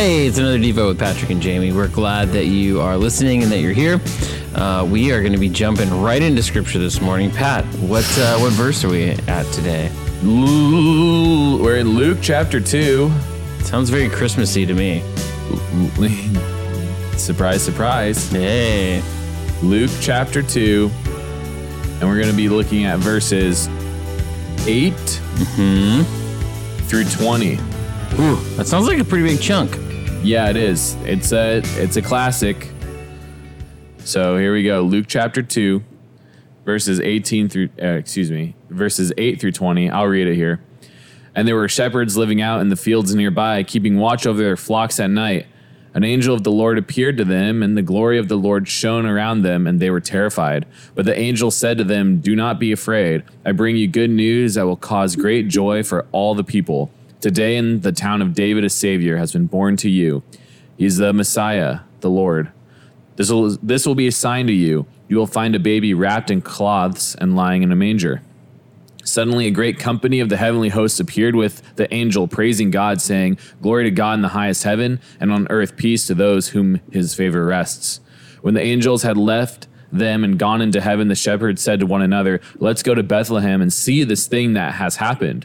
Hey, it's another Devo with Patrick and Jamie. We're glad that you are listening and that you're here. Uh, we are going to be jumping right into scripture this morning. Pat, what uh, what verse are we at today? We're in Luke chapter 2. Sounds very Christmassy to me. surprise, surprise. Hey, Luke chapter 2. And we're going to be looking at verses 8 through 20. ooh, that sounds like a pretty big chunk. Yeah, it is. It's a it's a classic. So here we go. Luke chapter 2 verses 18 through uh, excuse me, verses 8 through 20. I'll read it here. And there were shepherds living out in the fields nearby, keeping watch over their flocks at night. An angel of the Lord appeared to them, and the glory of the Lord shone around them, and they were terrified. But the angel said to them, Do not be afraid. I bring you good news that will cause great joy for all the people. Today in the town of David, a Savior has been born to you. He's the Messiah, the Lord. This will, this will be a sign to you. You will find a baby wrapped in cloths and lying in a manger. Suddenly, a great company of the heavenly hosts appeared with the angel, praising God, saying, Glory to God in the highest heaven, and on earth peace to those whom his favor rests. When the angels had left them and gone into heaven, the shepherds said to one another, Let's go to Bethlehem and see this thing that has happened,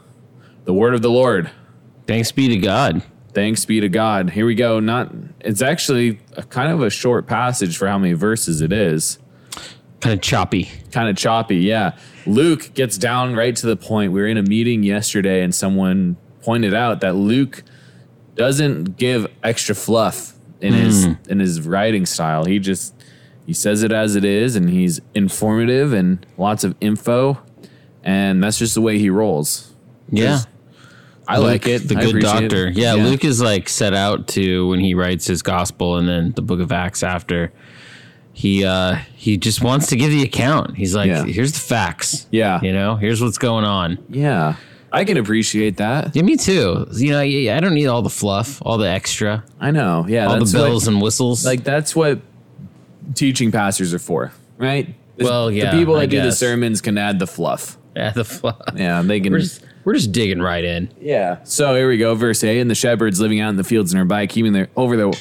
The word of the Lord. Thanks be to God. Thanks be to God. Here we go. Not it's actually a kind of a short passage for how many verses it is. Kind of choppy. Kind of choppy, yeah. Luke gets down right to the point. We were in a meeting yesterday and someone pointed out that Luke doesn't give extra fluff in his hmm. in his writing style. He just he says it as it is and he's informative and lots of info and that's just the way he rolls. Yeah. I like it. The I good it. doctor. Yeah, Luke is like set out to when he writes his gospel and then the book of Acts after. He uh he just wants to give the account. He's like, Yeah. here's the facts. Yeah. You know, here's what's going on. Yeah. I can appreciate that. Yeah, me too. You know, yeah, I don't need all the fluff, all the extra, I know. Yeah. all the bells like, and whistles. like that's what teaching pastors are for, right? Well, yeah, The people that I do the sermons can add the fluff. yeah, the fluff. Yeah, they can. We're just we're just digging right in. Yeah. So here we go, verse A. And the shepherds living out in the fields nearby, keeping their over their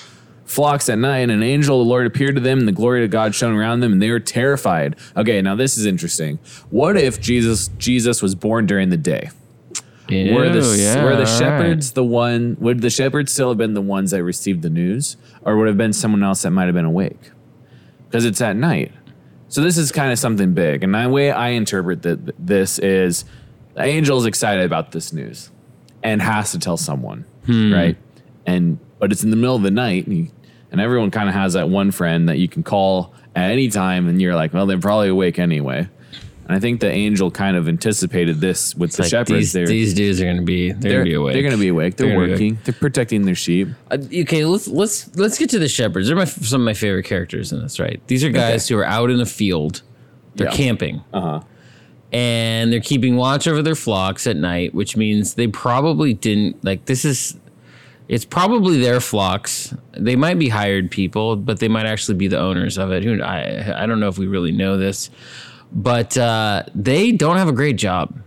flocks at night, and an angel of the Lord appeared to them, and the glory of God shone around them, and they were terrified. Okay, now this is interesting. What if Jesus Jesus was born during the day? were the yeah, were the all right. shepherds the one would the shepherds still have been the ones that received the news? Or would it have been someone else that might have been awake? Because it's at night. So this is kind of something big. And the way I interpret that this is the angel's excited about this news and has to tell someone, Hmm. right? And but it's in the middle of the night, and, you, and everyone kind of has that one friend that you can call at any time, and you're like, well, they're probably awake anyway. And I think the angel kind of anticipated this with the Like, shepherds. these, these dudes are gonna be they're, they're, gonna be awake. they're gonna be awake. They're, They're working. They're protecting their sheep. Uh, okay, let's let's let's get to the shepherds. They're my, some of my favorite characters in this. Right, these are guys who are out in the field. They're Yeah. camping. Uh huh. And they're keeping watch over their flocks at night, which means they probably didn't like this is it's probably their flocks. They might be hired people, but they might actually be the owners of it. Who I I don't know if we really know this, but uh, they don't have a great job,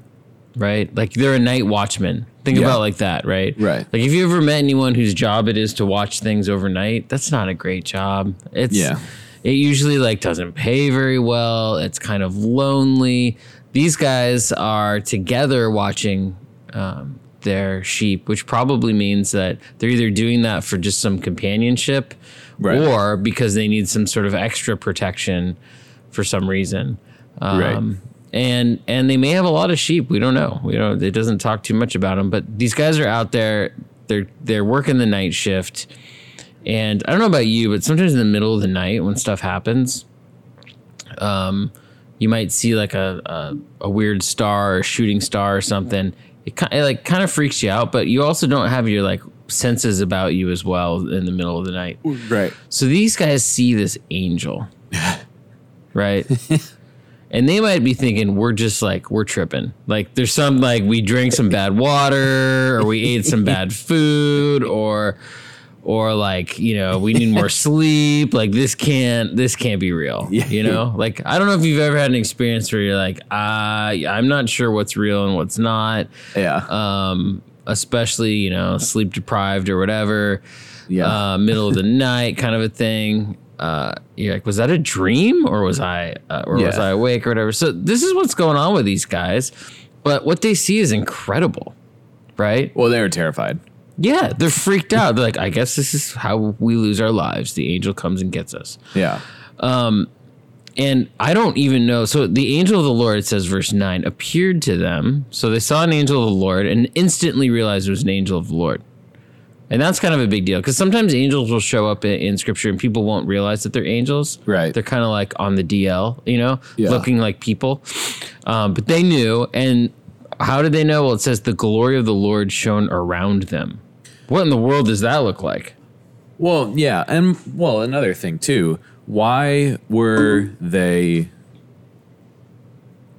right? Like they're a night watchman. Think Yeah. about it like that, right? Right. Like if you ever met anyone whose job it is to watch things overnight, that's not a great job. It's Yeah. it usually like doesn't pay very well. It's kind of lonely. These guys are together watching um, their sheep, which probably means that they're either doing that for just some companionship Right. or because they need some sort of extra protection for some reason. Um, Right. And and they may have a lot of sheep. We don't know. We don't. It doesn't talk too much about them. But these guys are out there. They're they're working the night shift. And I don't know about you, but sometimes in the middle of the night when stuff happens, um, you might see like a, a, a weird star or shooting star or something, it, ki- it like kind of freaks you out, but you also don't have your like senses about you as well in the middle of the night. Right. So these guys see this angel, right? and they might be thinking we're just like we're tripping. Like there's some like we drank some bad water or we ate some bad food or or like you know we need more sleep like this can't this can't be real Yeah. you know like i don't know if you've ever had an experience where you're like uh, i'm not sure what's real and what's not Yeah. um, especially you know sleep deprived or whatever, Yeah. uh, middle of the night kind of a thing. Uh, you're like, was that a dream or was I uh, or was I awake or whatever? So this is what's going on with these guys, but what they see is incredible, right? well, they were terrified. Yeah, they're freaked out. They're like, I guess this is how we lose our lives. The angel comes and gets us. Yeah. Um, And I don't even know. So the angel of the Lord, it says, verse 9, appeared to them. So they saw an angel of the Lord and instantly realized it was an angel of the Lord. And that's kind of a big deal because sometimes angels will show up in, in scripture and people won't realize that they're angels. Right. They're kind of like on the DL, you know, Yeah. looking like people. Um, but they knew. And how did they know? Well, it says the glory of the Lord shone around them. What in the world does that look like? Well, yeah, and well, another thing too. Why were they?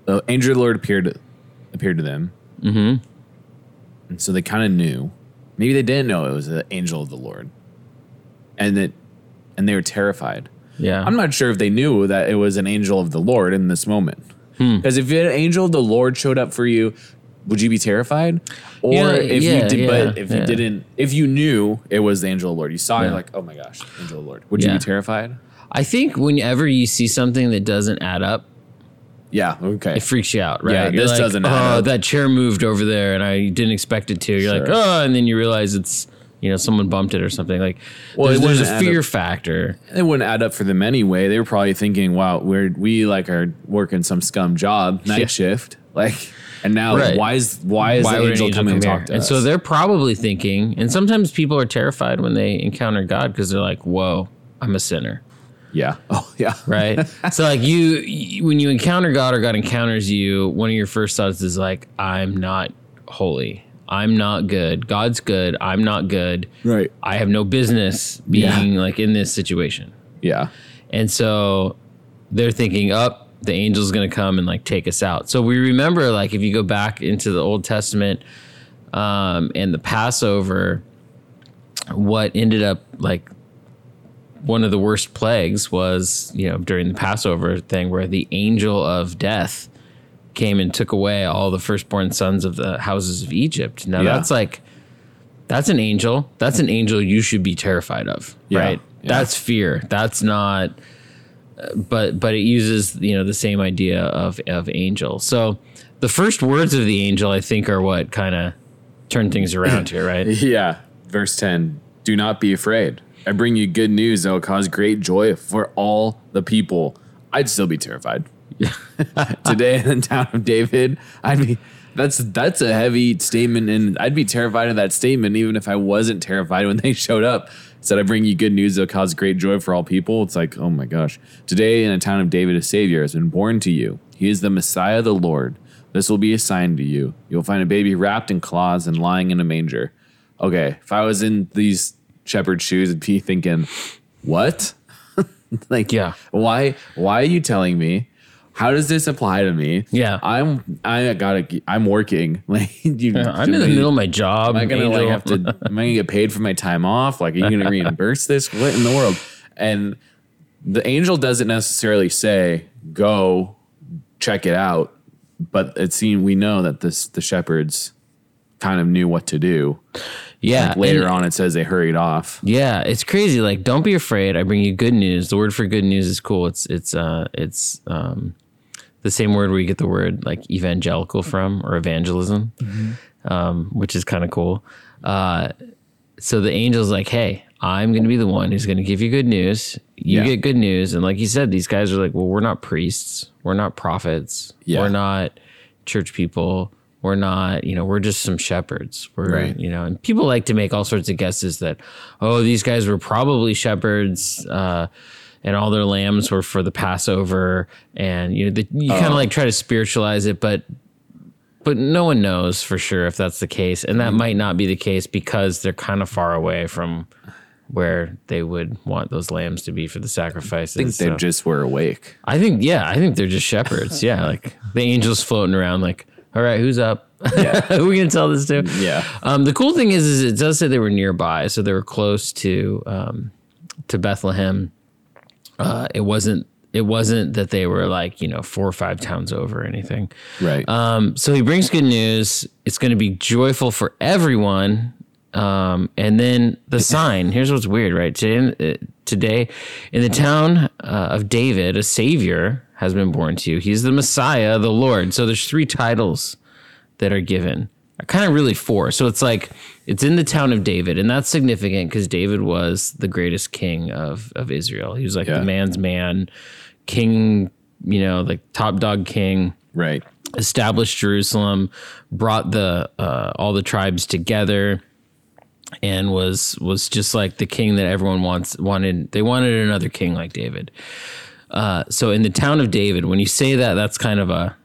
The angel of the Lord appeared appeared to them, mm-hmm. and so they kind of knew. Maybe they didn't know it was the angel of the Lord, and that, and they were terrified. Yeah. I'm not sure if they knew that it was an angel of the Lord in this moment. Hmm. Because if an angel of the Lord showed up for you, would you be terrified? Or Yeah, if yeah, you did, yeah, but if yeah. you didn't, if you knew it was the angel of the Lord, you saw it Yeah. like, oh my gosh, angel of the Lord, would you Yeah. be terrified? I think whenever you see something that doesn't add up, Yeah. Okay. it freaks you out, right? Yeah, You're this doesn't Oh, add up." that chair moved over there, and I didn't expect it to. You're like, Sure. oh, and then you realize it's you know someone bumped it or something. Like, Well, there's, there's a fear up. factor. it wouldn't add up for them anyway. They were probably thinking, "Wow, we're we like are working some scum job, night Yeah. shift, like." And now, Right. why is why is Why would angel angel coming come to talk to us? and us? so they're probably thinking, and sometimes people are terrified when they encounter God because they're like, "Whoa, I'm a sinner." yeah, oh yeah, right? so like you, you, when you encounter God or God encounters you, one of your first thoughts is like, I'm not holy. I'm not good. God's good. I'm not good. right, I have no business being like in this situation. yeah, And so they're thinking, up, the angel's going to come and like take us out. So we remember, like, if you go back into the Old Testament um, and the Passover, what ended up like one of the worst plagues was, you know, during the Passover thing where the angel of death came and took away all the firstborn sons of the houses of Egypt. Now Yeah. that's like, that's an angel. That's an angel you should be terrified of, Yeah. right? Yeah. That's fear. That's not but but it uses you know the same idea of of angel. So the first words of the angel, I think, are what kind of turn things around here, right? yeah. Verse ten: Do not be afraid. I bring you good news that will cause great joy for all the people. I'd still be terrified. Today in the town of David, I'd be. That's that's a heavy statement, and I'd be terrified of that statement even if I wasn't terrified when they showed up. Said I bring you good news that will cause great joy for all people. It's like, oh my gosh! Today in the town of David, a Savior has been born to you. He is the Messiah, the Lord. This will be a sign to you. You'll find a baby wrapped in cloths and lying in a manger. Okay, if I was in these shepherd shoes, I'd be thinking, what? like, Yeah. why? Why are you telling me? How does this apply to me? Yeah. I'm. I gotta. I'm working. Like, you, I'm in the middle of my job. Am I gonna like have to? Am I gonna get paid for my time off? Like, are you gonna reimburse this? What in the world? And the angel doesn't necessarily say, "Go check it out," but it seemed we know that this the shepherds kind of knew what to do. yeah. Like later and- on, it says they hurried off. Yeah, it's crazy. Like, don't be afraid. I bring you good news. The word for good news is cool. It's it's uh it's um the same word where you get the word like evangelical from or evangelism, um, which is kind of cool. Uh, so the angel's like, hey, I'm going to be the one who's going to give you good news. You Yeah. get good news, and like you said, these guys are like, well, we're not priests, we're not prophets, Yeah. we're not church people. We're not, you know, we're just some shepherds. We're, Right. you know, and people like to make all sorts of guesses that, oh, these guys were probably shepherds, uh, and all their lambs were for the Passover, and you know, the, you kind of Oh. like try to spiritualize it, but but no one knows for sure if that's the case, and that Mm-hmm. might not be the case because they're kind of far away from where they would want those lambs to be for the sacrifices. I think they so- just were awake. I think, yeah, I think they're just shepherds. Yeah, like the angels floating around, like, all right, who's up? Who are we gonna tell this to? Yeah. Um, the cool thing is, is it does say they were nearby, so they were close to um, to Bethlehem. Uh, it wasn't. It wasn't that they were like you know four or five towns over or anything. Right. Um, so he brings good news. It's going to be joyful for everyone. Um, and then the sign. Here's what's weird, right? Today, uh, today in the town uh, of David, a savior has been born to you. He's the Messiah, the Lord. So there's three titles that are given. Kind of really four. So it's like it's in the town of David, and that's significant because David was the greatest king of of Israel. He was like Yeah. the man's man, king. You know, like top dog king right. established Jerusalem, brought the uh, all the tribes together, and was was just like the king that everyone wants wanted. They wanted another king like David. Uh, so in the town of David, when you say that, that's kind of a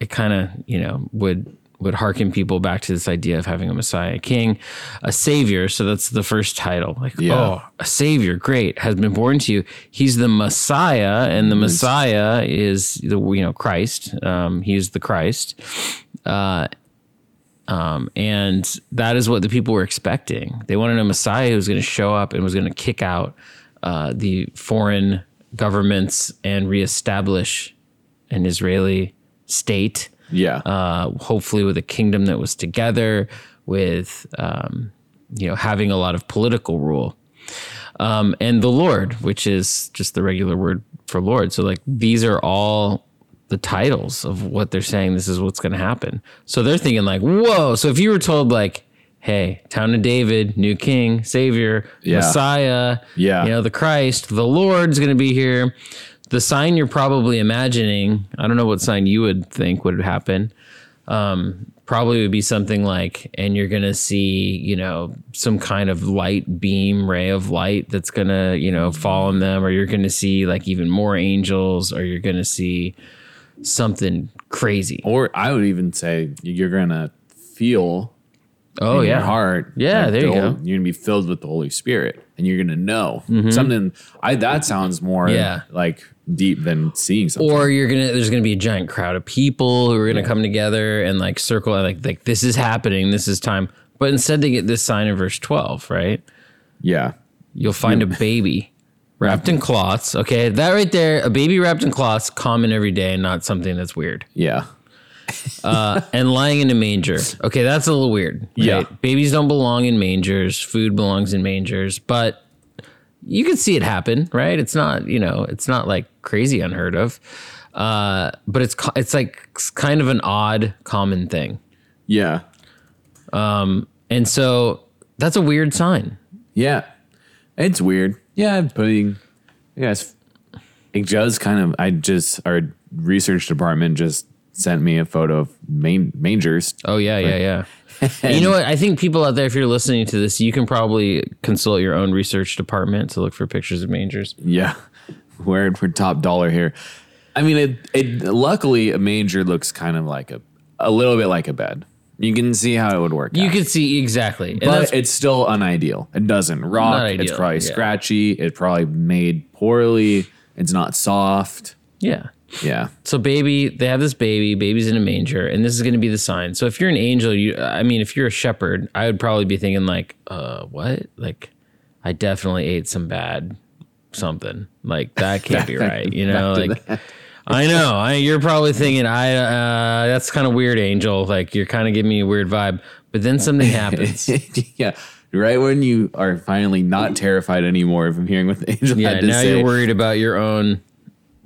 it kind of you know would would hearken people back to this idea of having a Messiah, a king, a savior. So that's the first title. Like, Yeah. oh, a savior, great, has been born to you. He's the Messiah, and the Messiah is the you know Christ. Um, he's the Christ. Uh, um, and that is what the people were expecting. They wanted a Messiah who was going to show up and was going to kick out uh, the foreign governments and reestablish an Israeli state Yeah. uh, hopefully with a kingdom that was together, with um, you know having a lot of political rule, um, and the Lord, which is just the regular word for Lord. So like these are all the titles of what they're saying. This is what's going to happen. So they're thinking like, whoa. So if you were told like. Hey, town of David, new king, savior, Yeah. Messiah, Yeah. you know, the Christ, the Lord's going to be here. The sign you're probably imagining, I don't know what sign you would think would happen. Um, probably would be something like, and you're going to see, you know, some kind of light beam, ray of light that's going to, you know, fall on them, or you're going to see like even more angels, or you're going to see something crazy. or I would even say you're gonna feel Oh, in yeah. your heart. Yeah, there the you go. Mm-hmm. You're gonna be filled with the Holy Spirit, and you're gonna know. Mm-hmm. Something. I that sounds more Yeah. like deep than seeing something. or you're gonna there's gonna be a giant crowd of people who are gonna come together and like circle and like like this is happening this is time. But instead they get this sign in verse 12 right? Yeah, you'll find a baby wrapped in cloths okay? That right there a baby wrapped in cloths common every day and not something that's weird. Yeah, and lying in a manger okay that's a little weird right? Yeah. babies don't belong in mangers food belongs in mangers but you can see it happen right it's not you know it's not like crazy unheard of uh, but it's it's like kind of an odd common thing yeah, um, and so that's a weird sign yeah. It's weird. Yeah, putting. Yes, it does kind of. I just our research department just sent me a photo of man, mangers. Oh yeah, yeah, yeah. You know what? I think people out there, if you're listening to this, you can probably consult your own research department to look for pictures of mangers. Yeah, we're we're top dollar here. I mean, it it luckily a manger looks kind of like a a little bit like a bed. You can see how it would work. You out. can see exactly, but it's still unideal. It doesn't rock. Not It's probably yeah. scratchy. It's probably made poorly. It's not soft. yeah. Yeah, So baby, they have this baby. Baby's in a manger, and this is going to be the sign. So if you're an angel, you, I mean, if you're a shepherd, I would probably be thinking like, uh, what? Like, I definitely ate some bad something. Like that can't be right. You know, like. I know. I, you're probably thinking, I uh, that's kind of weird, Angel. Like you're kind of giving me a weird vibe. But then something happens. yeah. Right when you are finally not terrified anymore from hearing what the angel Yeah, had to now say. you're worried about your own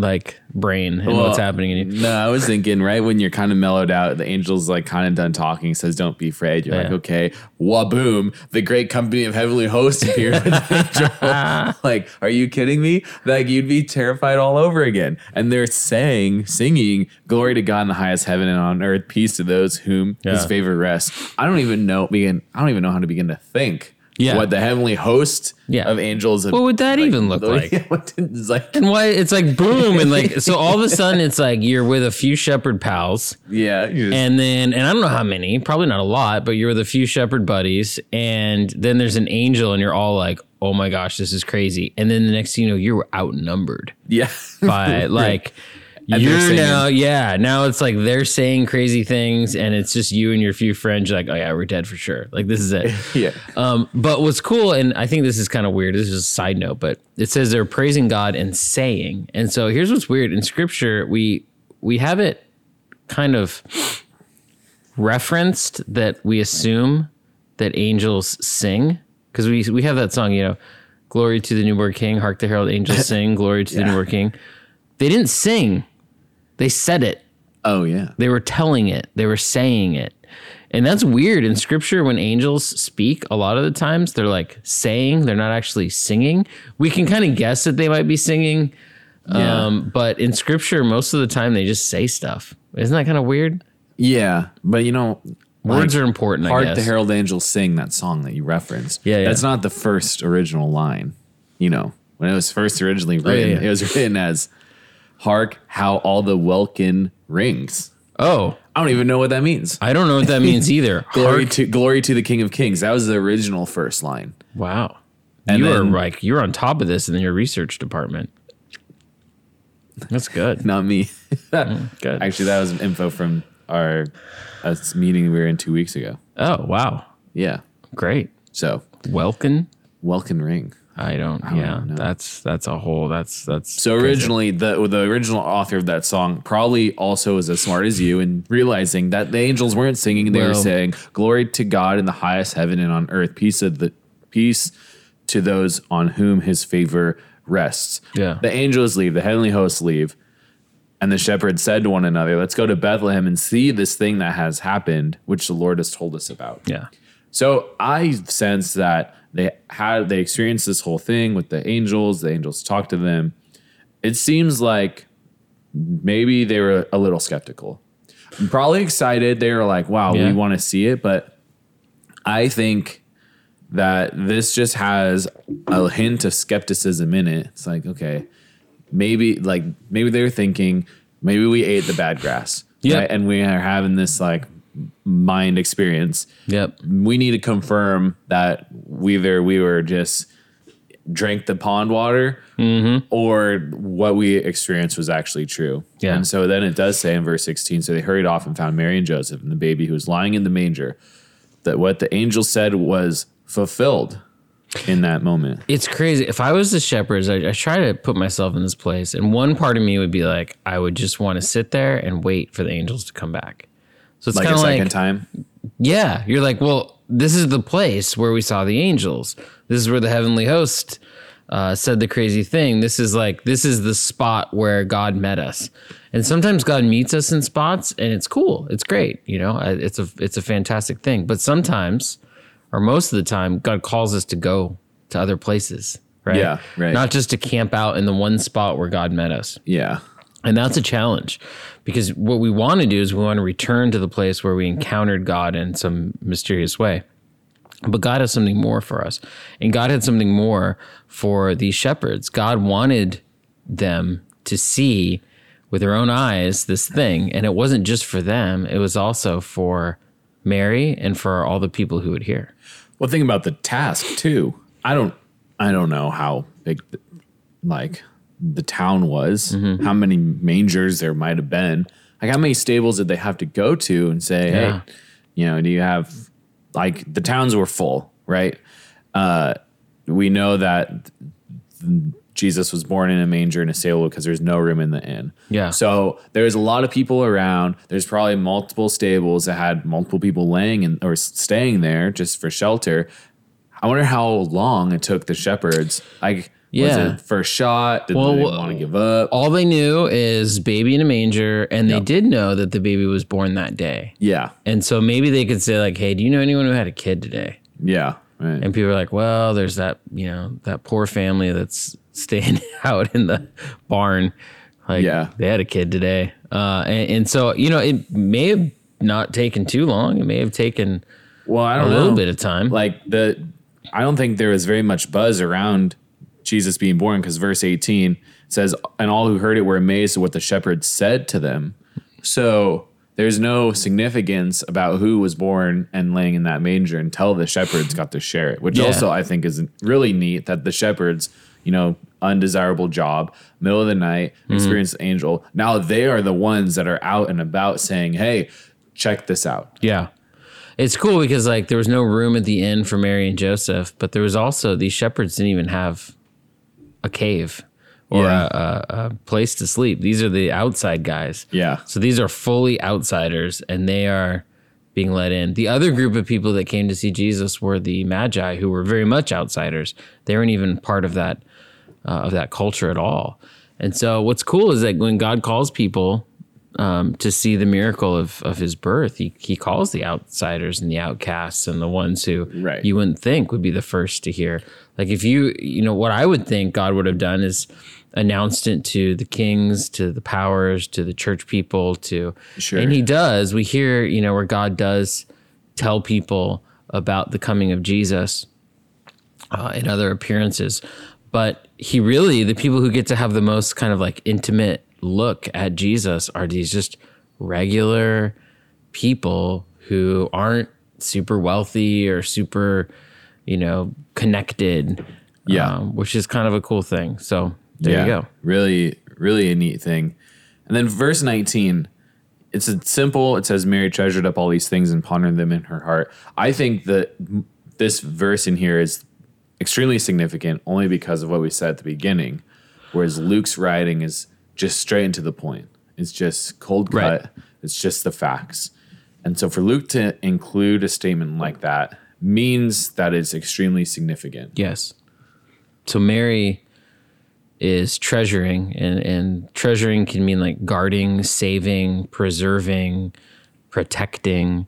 like brain and what's Well, happening in you. No, I was thinking right when you're kind of mellowed out, the angel's like kind of done talking, says, "Don't be afraid." You're like, "Okay." Waboom! The great company of heavenly hosts appears with the angel. like, are you kidding me? Like, you'd be terrified all over again. And they're saying, singing, "Glory to God in the highest heaven and on earth, peace to those whom His favor rests." I don't even know begin. I don't even know how to begin to think Yeah. what the heavenly host Yeah. of angels. What would that even look like? it's like And why it's like boom and like so all of a sudden it's like you're with a few shepherd pals yeah, just- and then and I don't know how many, probably not a lot, but you're with a few shepherd buddies and then there's an angel and you're all like, "Oh my gosh, this is crazy." And then the next thing you know, you're outnumbered yeah, by like And they're you're now yeah, now it's like they're saying crazy things and it's just you and your few friends you're like, "Oh yeah, we're dead for sure." Like this is it. yeah. Um, but what's cool, and I think this is kind of weird. This is a side note, but it says they're praising God and saying. And so here's what's weird in Scripture: we we have it kind of referenced that we assume that angels sing because we we have that song, you know, "Glory to the newborn King, hark the herald angels sing, glory to the newborn King." They didn't sing; they said it. Oh yeah. They were telling it, they were saying it. And that's weird in scripture when angels speak, a lot of the times they're like saying, they're not actually singing. We can kind of guess that they might be singing. Yeah. Um, but in scripture, most of the time they just say stuff. Isn't that kind of weird? Yeah, but you know, Words like, are important, guess. the Herald Angels sing that song that you referenced. Yeah, yeah. That's not the first original line. You know, when it was first originally Oh, yeah, written, yeah. it was written as Hark how all the welkin rings. oh, I don't even know what that means. I don't know what that means either. Glory Hark- to glory to the King of Kings. That was the original first line. wow. And you are like, you're on top of this in your research department. That's good. Not me. Mm, good. Actually, that was info from our a meeting we were in two weeks ago. Oh, wow. Yeah. Great. So Welkin. welkin ring. I don't, yeah, that's, that's a whole, that's, that's, So originally, the the original author of that song probably also was as smart as you in realizing that the angels weren't singing; they were saying, "Glory to God in the highest heaven and on earth, peace of the peace to those on whom His favor rests." Yeah. The angels leave, the heavenly hosts leave, and the shepherds said to one another, "Let's go to Bethlehem and see this thing that has happened, which the Lord has told us about." yeah. So I sense that they had they experienced this whole thing with the angels. The angels talked to them. It seems like maybe they were a little skeptical. Probably excited. They were like, "Wow, Yeah. we want to see it." But I think that this just has a hint of skepticism in it. It's like, okay, maybe like maybe they were thinking, maybe we ate the bad grass, Yeah. right? and we are having this like mind experience Yep. we need to confirm that whether we were just drank the pond water mm-hmm. or what we experienced was actually true. Yeah. And so then it does say in verse 16 so they hurried off and found Mary and Joseph and the baby who was lying in the manger. That what the angel said was fulfilled in that moment. It's crazy. If I was the shepherds, I, I try to put myself in this place, and one part of me would be like, I would just want to sit there and wait for the angels to come back. So it's Like kind a of second like, time. yeah, you're like, well, this is the place where we saw the angels. This is where the heavenly host uh, said the crazy thing. This is like, this is the spot where God met us. And sometimes God meets us in spots, and it's cool. It's great. You know, it's a it's a fantastic thing. But sometimes, or most of the time, God calls us to go to other places. Right. Yeah, right. Not just to camp out in the one spot where God met us. Yeah. And that's a challenge because what we want to do is we want to return to the place where we encountered God in some mysterious way. But God has something more for us. And God had something more for these shepherds. God wanted them to see with their own eyes this thing. And it wasn't just for them, it was also for Mary and for all the people who would hear. Well, think about the task too. I don't, I don't know how big, like, the town was. Mm-hmm. How many mangers there might have been. Like, how many stables did they have to go to and say, Yeah. hey, you know, do you have like the towns were full, right? Uh, we know that Jesus was born in a manger in a stable because there's no room in the inn. Yeah. So there's a lot of people around. There's probably multiple stables that had multiple people laying in, or staying there just for shelter. I wonder how long it took the shepherds. Like, Yeah. was it first shot? Did Well, they want to give up? All they knew is baby in a manger, and they did know that the baby was born that day. Yeah. And so maybe they could say, like, hey, do you know anyone who had a kid today? Yeah. Right. And people are like, well, there's that, you know, that poor family that's staying out in the barn. Like, Yeah. they had a kid today. Uh, and, and so, you know, it may have not taken too long. It may have taken well, I a don't know. A little bit of time. like the I don't think there was very much buzz around Jesus being born because verse 18 says, And all who heard it were amazed at what the shepherds said to them. So there's no significance about who was born and laying in that manger until the shepherds got to share it, which Yeah. also I think is really neat that the shepherds, you know, undesirable job, middle of the night, Mm-hmm. experienced angel. Now they are the ones that are out and about saying, Hey, check this out. Yeah. It's cool because like there was no room at the inn for Mary and Joseph, but there was also these shepherds didn't even have a cave or Yeah. a, a, a place to sleep. These are the outside guys. Yeah. So these are fully outsiders and they are being let in. The other group of people that came to see Jesus were the Magi who were very much outsiders. They weren't even part of that uh, of that culture at all. And so what's cool is that when God calls people um, to see the miracle of, of his birth, he, he calls the outsiders and the outcasts and the ones who Right. you wouldn't think would be the first to hear. Like if you, you know, what I would think God would have done is announced it to the kings, to the powers, to the church people, to, Sure. and he does. We hear, you know, where God does tell people about the coming of Jesus uh, in other appearances. But he really, the people who get to have the most kind of like intimate look at Jesus are these just regular people who aren't super wealthy or super, you know, connected. Yeah. um, which is kind of a cool thing. So there you go. Really, really a neat thing. And then verse 19, it's a simple. It says, Mary treasured up all these things and pondered them in her heart. I think that this verse in here is extremely significant only because of what we said at the beginning, whereas Luke's writing is just straight into the point. It's just cold cut. Right. It's just the facts. And so for Luke to include a statement like that means that it's extremely significant. Yes. So Mary is treasuring, and, and treasuring can mean like guarding, saving, preserving, protecting.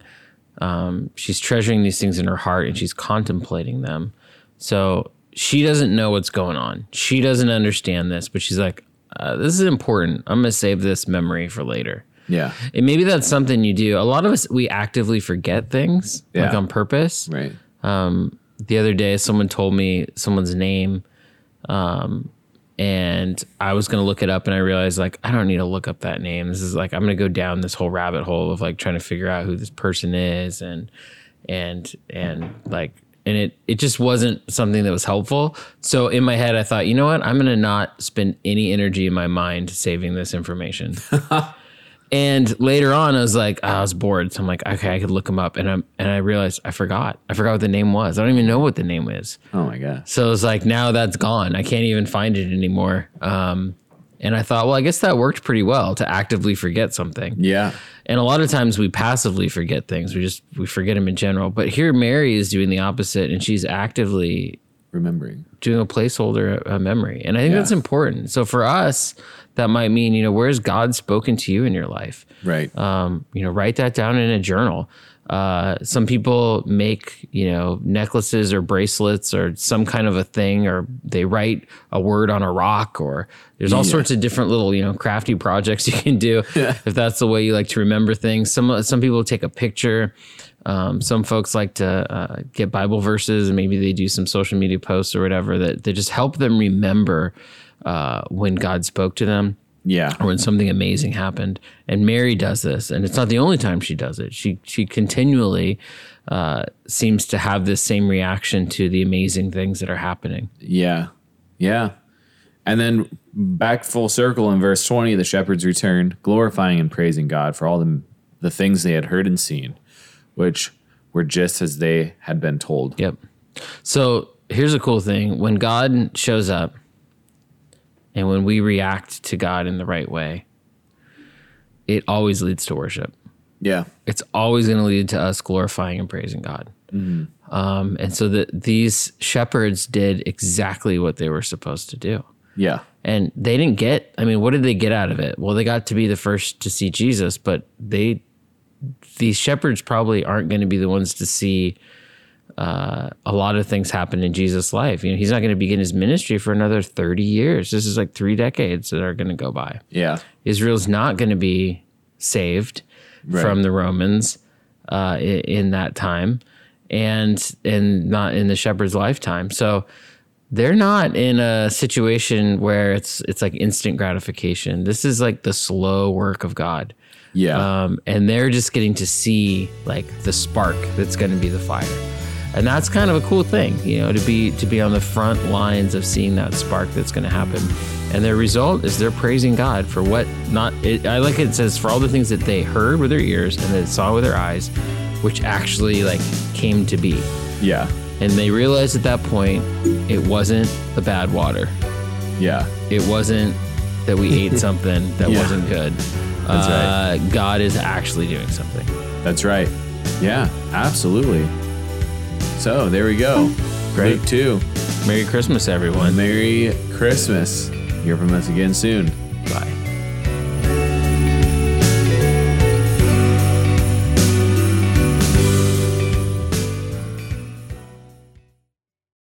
Um, she's treasuring these things in her heart and she's contemplating them. So she doesn't know what's going on. She doesn't understand this, but she's like, uh, this is important. I'm going to save this memory for later. Yeah. And maybe that's something you do. A lot of us, we actively forget things like on purpose Right. Um, the other day someone told me someone's name um, and i was going to look it up and i realized like i don't need to look up that name this is like i'm going to go down this whole rabbit hole of like trying to figure out who this person is and and and like and it it just wasn't something that was helpful so in my head i thought you know what i'm going to not spend any energy in my mind saving this information and later on, I was like, I was bored. So I'm like, okay, I could look him up. And I'm and I realized I forgot. I forgot what the name was. I don't even know what the name is. Oh my gosh. So it's like now that's gone. I can't even find it anymore. Um, and I thought, well, I guess that worked pretty well to actively forget something. Yeah. And a lot of times we passively forget things. We just we forget them in general. But here Mary is doing the opposite, and she's actively Remembering. doing a placeholder a memory and i think Yeah. that's important so for us that might mean you know where's god spoken to you in your life Right. um, you know write that down in a journal uh, some people make you know necklaces or bracelets or some kind of a thing or they write a word on a rock or there's all Yeah. sorts of different little you know crafty projects you can do if that's the way you like to remember things some some people take a picture um, some folks like to uh, get Bible verses and maybe they do some social media posts or whatever that, that just help them remember uh, when God spoke to them yeah. or when something amazing happened. And Mary does this, and it's not the only time she does it. She she continually uh, seems to have this same reaction to the amazing things that are happening. Yeah. Yeah. And then back full circle in verse 20, the shepherds returned, glorifying and praising God for all the, the things they had heard and seen, which were just as they had been told. Yep. So here's a cool thing: when God shows up, and when we react to God in the right way, it always leads to worship. Yeah. it's always going to lead to us glorifying and praising God. Um, and so that these shepherds did exactly what they were supposed to do. Yeah. And they didn't get, I mean, what did they get out of it? Well, they got to be the first to see Jesus, but they, these shepherds probably aren't going to be the ones to see uh, a lot of things happen in Jesus' life. You know, he's not going to begin his ministry for another 30 years. This is like three decades that are going to go by. Yeah. Israel's not going to be saved Right. from the Romans uh, i- in that time. and and not in the shepherd's lifetime. So they're not in a situation where it's it's like instant gratification. This is like the slow work of God. Yeah. Um, and they're just getting to see like the spark that's going to be the fire. And that's kind of a cool thing, you know, to be to be on the front lines of seeing that spark that's going to happen. And their result is they're praising God for what not it, I like it says for all the things that they heard with their ears and that saw with their eyes, which actually like came to be. yeah. And they realized at that point it wasn't the bad water. Yeah. It wasn't that we ate something that Yeah. wasn't good. That's uh, God is actually doing something. That's right. Yeah, absolutely. So there we go. Great. Luke 2. Merry Christmas, everyone. Merry Christmas. Hear from us again soon.